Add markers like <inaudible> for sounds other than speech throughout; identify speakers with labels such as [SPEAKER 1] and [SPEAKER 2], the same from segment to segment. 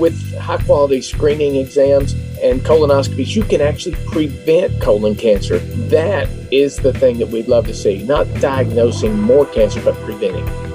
[SPEAKER 1] with high quality screening exams and colonoscopies, you can actually prevent colon cancer. That is the thing that we'd love to see, not diagnosing more cancer, but preventing.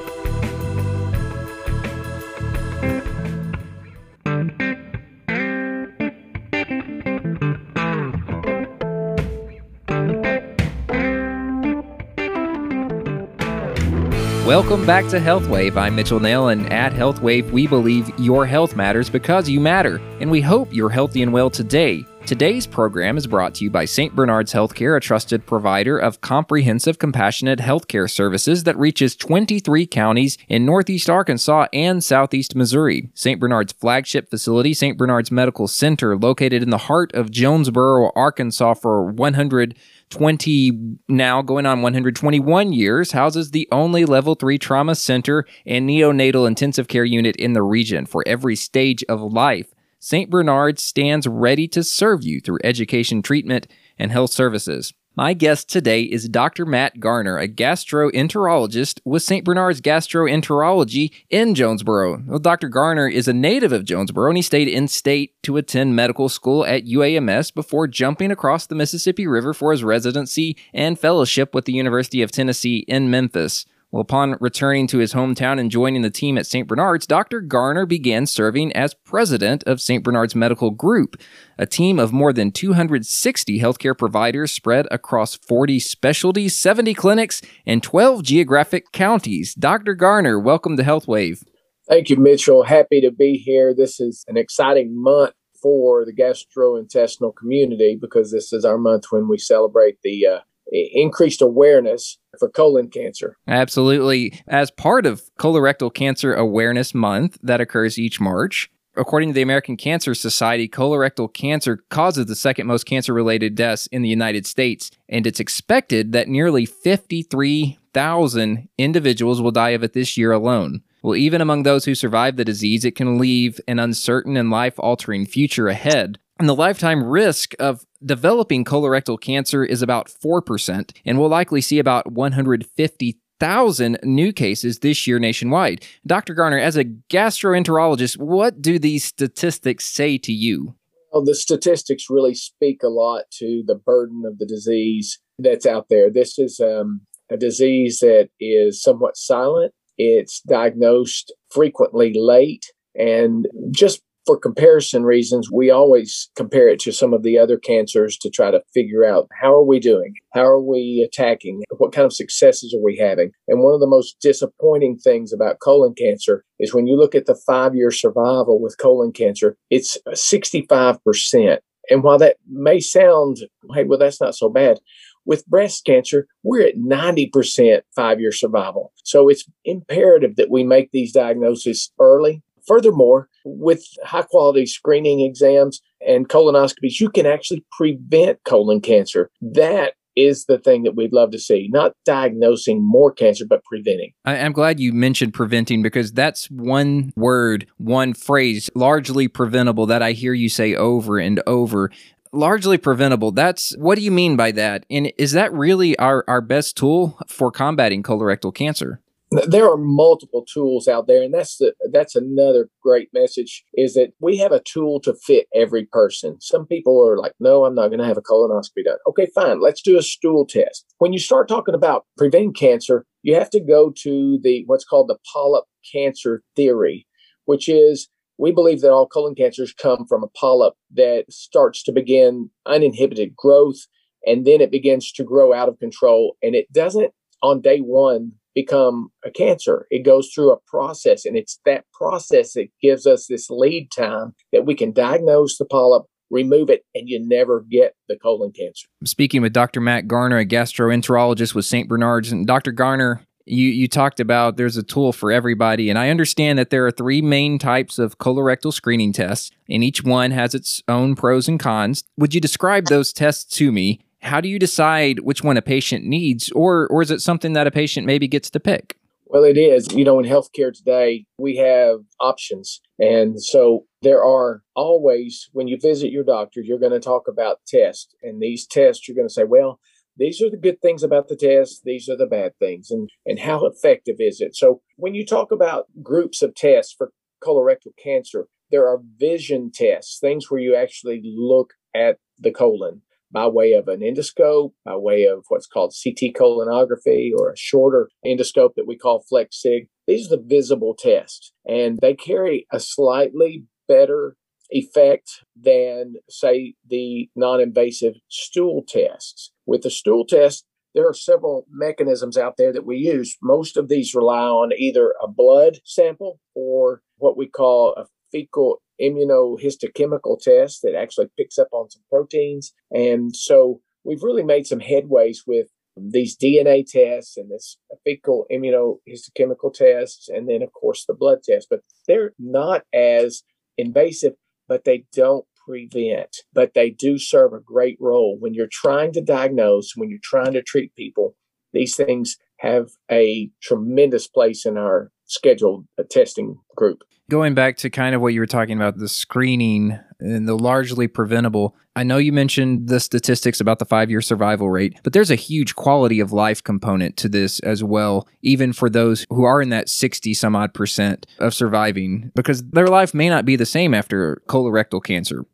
[SPEAKER 2] Welcome back to HealthWave. I'm Mitchell Nail, and at HealthWave, we believe your health matters because you matter, and we hope you're healthy and well today. Today's program is brought to you by St. Bernard's Healthcare, a trusted provider of comprehensive, compassionate healthcare services that reaches 23 counties in Northeast Arkansas and Southeast Missouri. St. Bernard's flagship facility, St. Bernard's Medical Center, located in the heart of Jonesboro, Arkansas for 100 20 now going on 121 years houses the only level 3 trauma center and neonatal intensive care unit in the region for every stage of life. St. Bernard stands ready to serve you through education, treatment, and health services. My guest today is Dr. Matt Garner, a gastroenterologist with St. Bernard's Gastroenterology in Jonesboro. Well, Dr. Garner is a native of Jonesboro and he stayed in state to attend medical school at UAMS before jumping across the Mississippi River for his residency and fellowship with the University of Tennessee in Memphis. Well, upon returning to his hometown and joining the team at St. Bernard's, Dr. Garner began serving as president of St. Bernard's Medical Group, a team of more than 260 healthcare providers spread across 40 specialties, 70 clinics, and 12 geographic counties. Dr. Garner, welcome to HealthWave.
[SPEAKER 1] Thank you, Mitchell. Happy to be here. This is an exciting month for the gastrointestinal community because this is our month when we celebrate the uh, increased awareness for colon cancer.
[SPEAKER 2] Absolutely. As part of Colorectal Cancer Awareness Month that occurs each March, according to the American Cancer Society, colorectal cancer causes the second most cancer related deaths in the United States, and it's expected that nearly 53,000 individuals will die of it this year alone. Well, even among those who survive the disease, it can leave an uncertain and life altering future ahead. And the lifetime risk of developing colorectal cancer is about 4%, and we'll likely see about 150,000 new cases this year nationwide. Dr. Garner, as a gastroenterologist, what do these statistics say to you?
[SPEAKER 1] Well, the statistics really speak a lot to the burden of the disease that's out there. This is um, a disease that is somewhat silent, it's diagnosed frequently late. And just for comparison reasons, we always compare it to some of the other cancers to try to figure out how are we doing? How are we attacking? What kind of successes are we having? And one of the most disappointing things about colon cancer is when you look at the five year survival with colon cancer, it's 65%. And while that may sound, hey, well, that's not so bad, with breast cancer, we're at 90% five year survival. So it's imperative that we make these diagnoses early Furthermore, with high quality screening exams and colonoscopies, you can actually prevent colon cancer. That is the thing that we'd love to see, not diagnosing more cancer, but preventing.
[SPEAKER 2] I, am glad you mentioned preventing because that's one word, one phrase, largely preventable, that I hear you say over and over. Largely preventable. That's what do you mean by that? And is that really our, our best tool for combating colorectal cancer?
[SPEAKER 1] There are multiple tools out there and that's the that's another great message is that we have a tool to fit every person. Some people are like no i'm not going to have a colonoscopy done. Okay fine let's do a stool test. When you start talking about preventing cancer you have to go to the what's called the polyp cancer theory which is we believe that all colon cancers come from a polyp that starts to begin uninhibited growth and then it begins to grow out of control and it doesn't on day one become a cancer. It goes through a process, and it's that process that gives us this lead time that we can diagnose the polyp, remove it, and you never get the colon cancer.
[SPEAKER 2] I'm speaking with Dr. Matt Garner, a gastroenterologist with St. Bernard's, and Dr. Garner, you, you talked about there's a tool for everybody, and I understand that there are three main types of colorectal screening tests, and each one has its own pros and cons. Would you describe those tests to me how do you decide which one a patient needs, or or is it something that a patient maybe gets to pick?
[SPEAKER 1] Well, it is. You know, in healthcare today, we have options. And so there are always, when you visit your doctor, you're going to talk about tests. And these tests, you're going to say, well, these are the good things about the test. These are the bad things. And, and how effective is it? So when you talk about groups of tests for colorectal cancer, There are vision tests, things where you actually look at the colon by way of an endoscope, by way of what's called CT colonography, or a shorter endoscope that we call FlexSig. These are the visible tests, and they carry a slightly better effect than, say, the non invasive stool tests. With the stool test, there are several mechanisms out there that we use. Most of these rely on either a blood sample or what we call a fecal immunohistochemical test that actually picks up on some proteins. And so we've really made some headways with these DNA tests and this fecal immunohistochemical tests, and then, of course, the blood test. But they're not as invasive, but they don't prevent, but they do serve a great role when you're trying to diagnose, when you're trying to treat people. These things have a tremendous place in our scheduled a testing group.
[SPEAKER 2] Going back to kind of what you were talking about, the screening and the largely preventable, I know you mentioned the statistics about the five year survival rate, but there's a huge quality of life component to this as well, even for those who are in that 60 some odd percent of surviving, because their life may not be the same after colorectal cancer.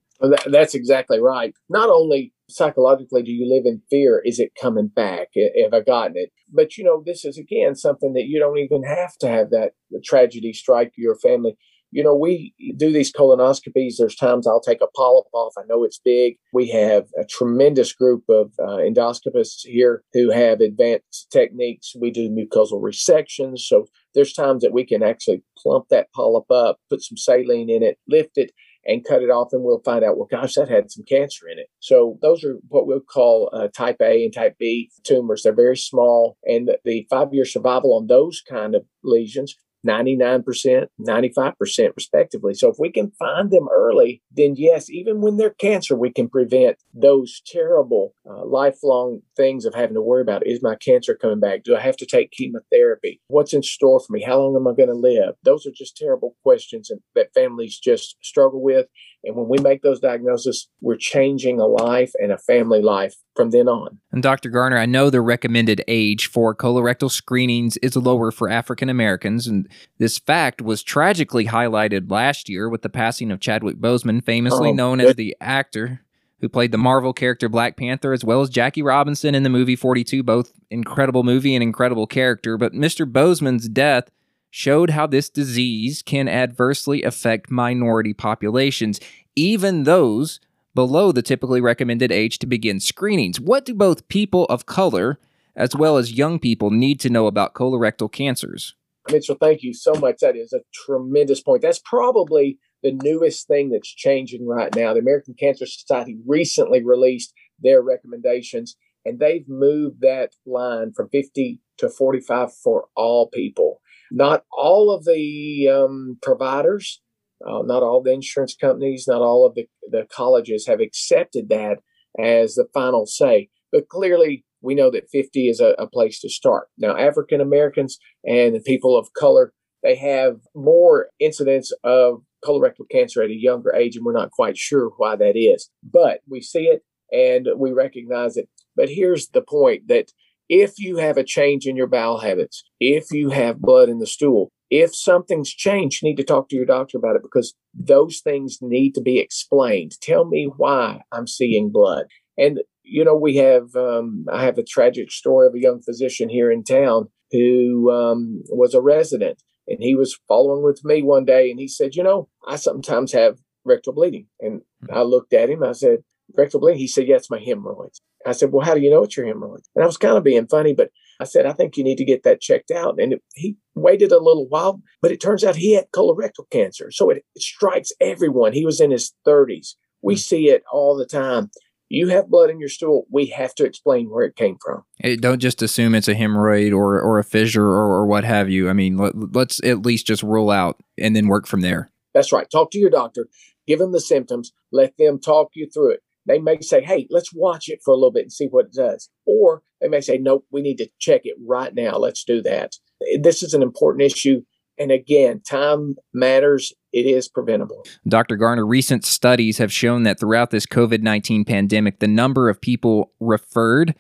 [SPEAKER 1] That's exactly right. Not only psychologically do you live in fear, is it coming back? Have I gotten it? But you know, this is again something that you don't even have to have that tragedy strike your family. You know, we do these colonoscopies. There's times I'll take a polyp off. I know it's big. We have a tremendous group of uh, endoscopists here who have advanced techniques. We do mucosal resections. So there's times that we can actually plump that polyp up, put some saline in it, lift it, and cut it off, and we'll find out, well, gosh, that had some cancer in it. So those are what we'll call uh, type A and type B tumors. They're very small, and the five year survival on those kind of lesions 99%, 95% respectively. So if we can find them early, then yes, even when they're cancer, we can prevent those terrible uh, lifelong things of having to worry about is my cancer coming back? Do I have to take chemotherapy? What's in store for me? How long am I going to live? Those are just terrible questions that families just struggle with. And when we make those diagnoses, we're changing a life and a family life from then on.
[SPEAKER 2] And Dr. Garner, I know the recommended age for colorectal screenings is lower for African Americans. And this fact was tragically highlighted last year with the passing of Chadwick Famously oh, known as the actor who played the Marvel character Black Panther, as well as Jackie Robinson in the movie 42, both incredible movie and incredible character. But Mr. Boseman's death showed how this disease can adversely affect minority populations, even those below the typically recommended age to begin screenings. What do both people of color as well as young people need to know about colorectal cancers?
[SPEAKER 1] Mitchell, thank you so much. That is a tremendous point. That's probably the newest thing that's changing right now. The American Cancer Society recently released their recommendations, and they've moved that line from 50 to 45 for all people. Not all of the um, providers, uh, not all the insurance companies, not all of the, the colleges have accepted that as the final say. But clearly, we know that 50 is a, a place to start. Now, African Americans and the people of color, they have more incidents of colorectal cancer at a younger age, and we're not quite sure why that is. But we see it and we recognize it. But here's the point that if you have a change in your bowel habits, if you have blood in the stool, if something's changed, you need to talk to your doctor about it because those things need to be explained. Tell me why I'm seeing blood. And, you know, we have, um, I have a tragic story of a young physician here in town who um, was a resident and he was following with me one day and he said, You know, I sometimes have rectal bleeding. And I looked at him, I said, Rectal bleeding? He said, Yeah, it's my hemorrhoids. I said, Well, how do you know it's your hemorrhoids? And I was kind of being funny, but I said, I think you need to get that checked out. And it, he waited a little while, but it turns out he had colorectal cancer. So it, it strikes everyone. He was in his 30s. We hmm. see it all the time. You have blood in your stool. We have to explain where it came from.
[SPEAKER 2] Hey, don't just assume it's a hemorrhoid or, or a fissure or, or what have you. I mean, let, let's at least just rule out and then work from there.
[SPEAKER 1] That's right. Talk to your doctor, give them the symptoms, let them talk you through it. They may say, hey, let's watch it for a little bit and see what it does. Or they may say, nope, we need to check it right now. Let's do that. This is an important issue. And again, time matters. It is preventable.
[SPEAKER 2] Dr. Garner, recent studies have shown that throughout this COVID 19 pandemic, the number of people referred,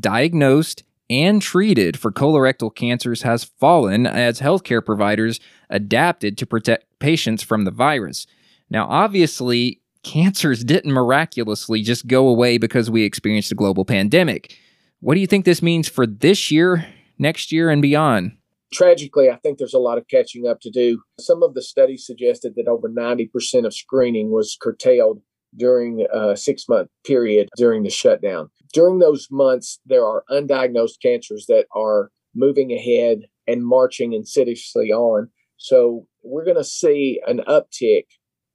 [SPEAKER 2] diagnosed, and treated for colorectal cancers has fallen as healthcare providers adapted to protect patients from the virus. Now, obviously, cancers didn't miraculously just go away because we experienced a global pandemic. What do you think this means for this year, next year, and beyond?
[SPEAKER 1] Tragically, I think there's a lot of catching up to do. Some of the studies suggested that over 90% of screening was curtailed during a six month period during the shutdown. During those months, there are undiagnosed cancers that are moving ahead and marching insidiously on. So we're going to see an uptick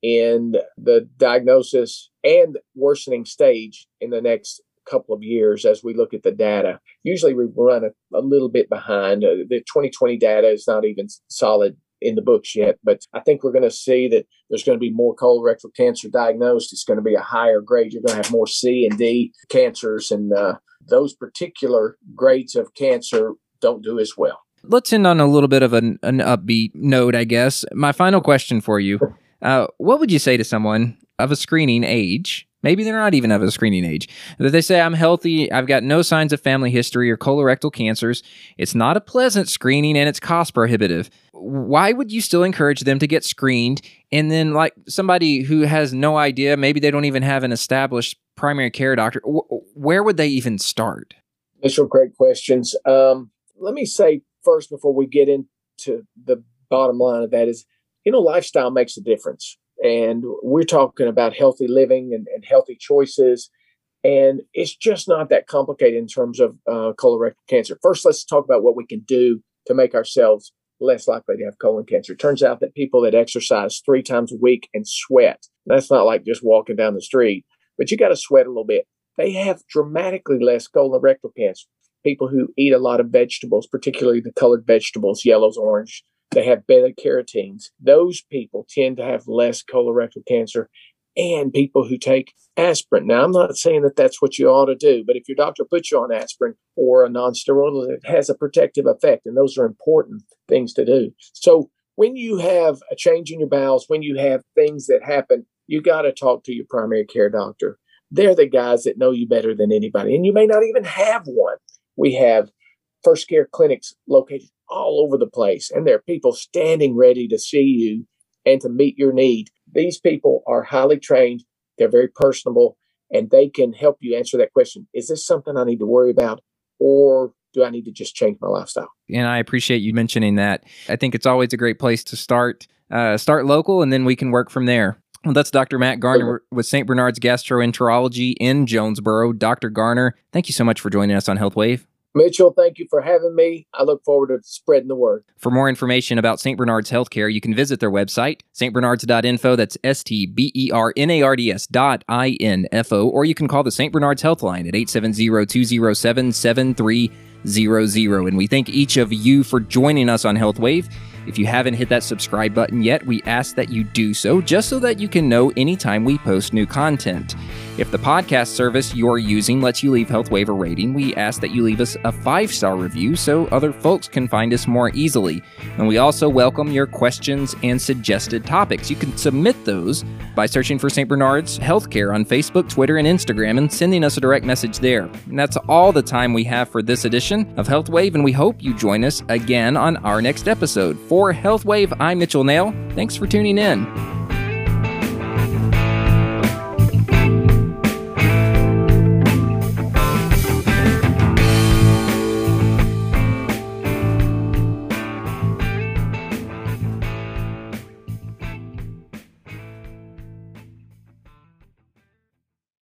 [SPEAKER 1] in the diagnosis and worsening stage in the next couple of years as we look at the data. Usually we run a, a little bit behind. Uh, the 2020 data is not even solid in the books yet, but I think we're going to see that there's going to be more colorectal cancer diagnosed. It's going to be a higher grade. You're going to have more C and D cancers, and uh, those particular grades of cancer don't do as well.
[SPEAKER 2] Let's end on a little bit of an, an upbeat note, I guess. My final question for you <laughs> uh, What would you say to someone of a screening age Maybe they're not even of a screening age. But they say, I'm healthy, I've got no signs of family history or colorectal cancers. It's not a pleasant screening and it's cost prohibitive. Why would you still encourage them to get screened? And then, like somebody who has no idea, maybe they don't even have an established primary care doctor, where would they even start?
[SPEAKER 1] These are great questions. Um, let me say first, before we get into the bottom line of that, is you know, lifestyle makes a difference and we're talking about healthy living and, and healthy choices. And it's just not that complicated in terms of uh, colorectal cancer. First, let's talk about what we can do to make ourselves less likely to have colon cancer. It turns out that people that exercise three times a week and sweat, that's not like just walking down the street, but you got to sweat a little bit. They have dramatically less colorectal cancer. People who eat a lot of vegetables, particularly the colored vegetables, yellows, orange, they have beta carotenes. Those people tend to have less colorectal cancer and people who take aspirin. Now, I'm not saying that that's what you ought to do, but if your doctor puts you on aspirin or a nonsteroidal, it has a protective effect, and those are important things to do. So, when you have a change in your bowels, when you have things that happen, you got to talk to your primary care doctor. They're the guys that know you better than anybody, and you may not even have one. We have first care clinics located all over the place, and there are people standing ready to see you and to meet your need. These people are highly trained, they're very personable, and they can help you answer that question Is this something I need to worry about? Or do I need to just change my lifestyle?
[SPEAKER 2] And I appreciate you mentioning that. I think it's always a great place to start. Uh, start local, and then we can work from there. Well, that's Dr. Matt Garner with St. Bernard's Gastroenterology in Jonesboro. Dr. Garner, thank you so much for joining us on Health Wave.
[SPEAKER 1] Mitchell, thank you for having me. I look forward to spreading the word.
[SPEAKER 2] For more information about St. Bernard's Healthcare, you can visit their website, stbernards.info. That's S T B E R N A R D S dot I N F O, or you can call the St. Bernard's Healthline at 870 207 7300. And we thank each of you for joining us on Health Wave. If you haven't hit that subscribe button yet, we ask that you do so just so that you can know anytime we post new content. If the podcast service you're using lets you leave Health Wave a rating, we ask that you leave us a five star review so other folks can find us more easily. And we also welcome your questions and suggested topics. You can submit those by searching for St. Bernard's Healthcare on Facebook, Twitter, and Instagram and sending us a direct message there. And that's all the time we have for this edition of Health Wave, and we hope you join us again on our next episode. For Health Wave, I'm Mitchell Nail. Thanks for tuning in.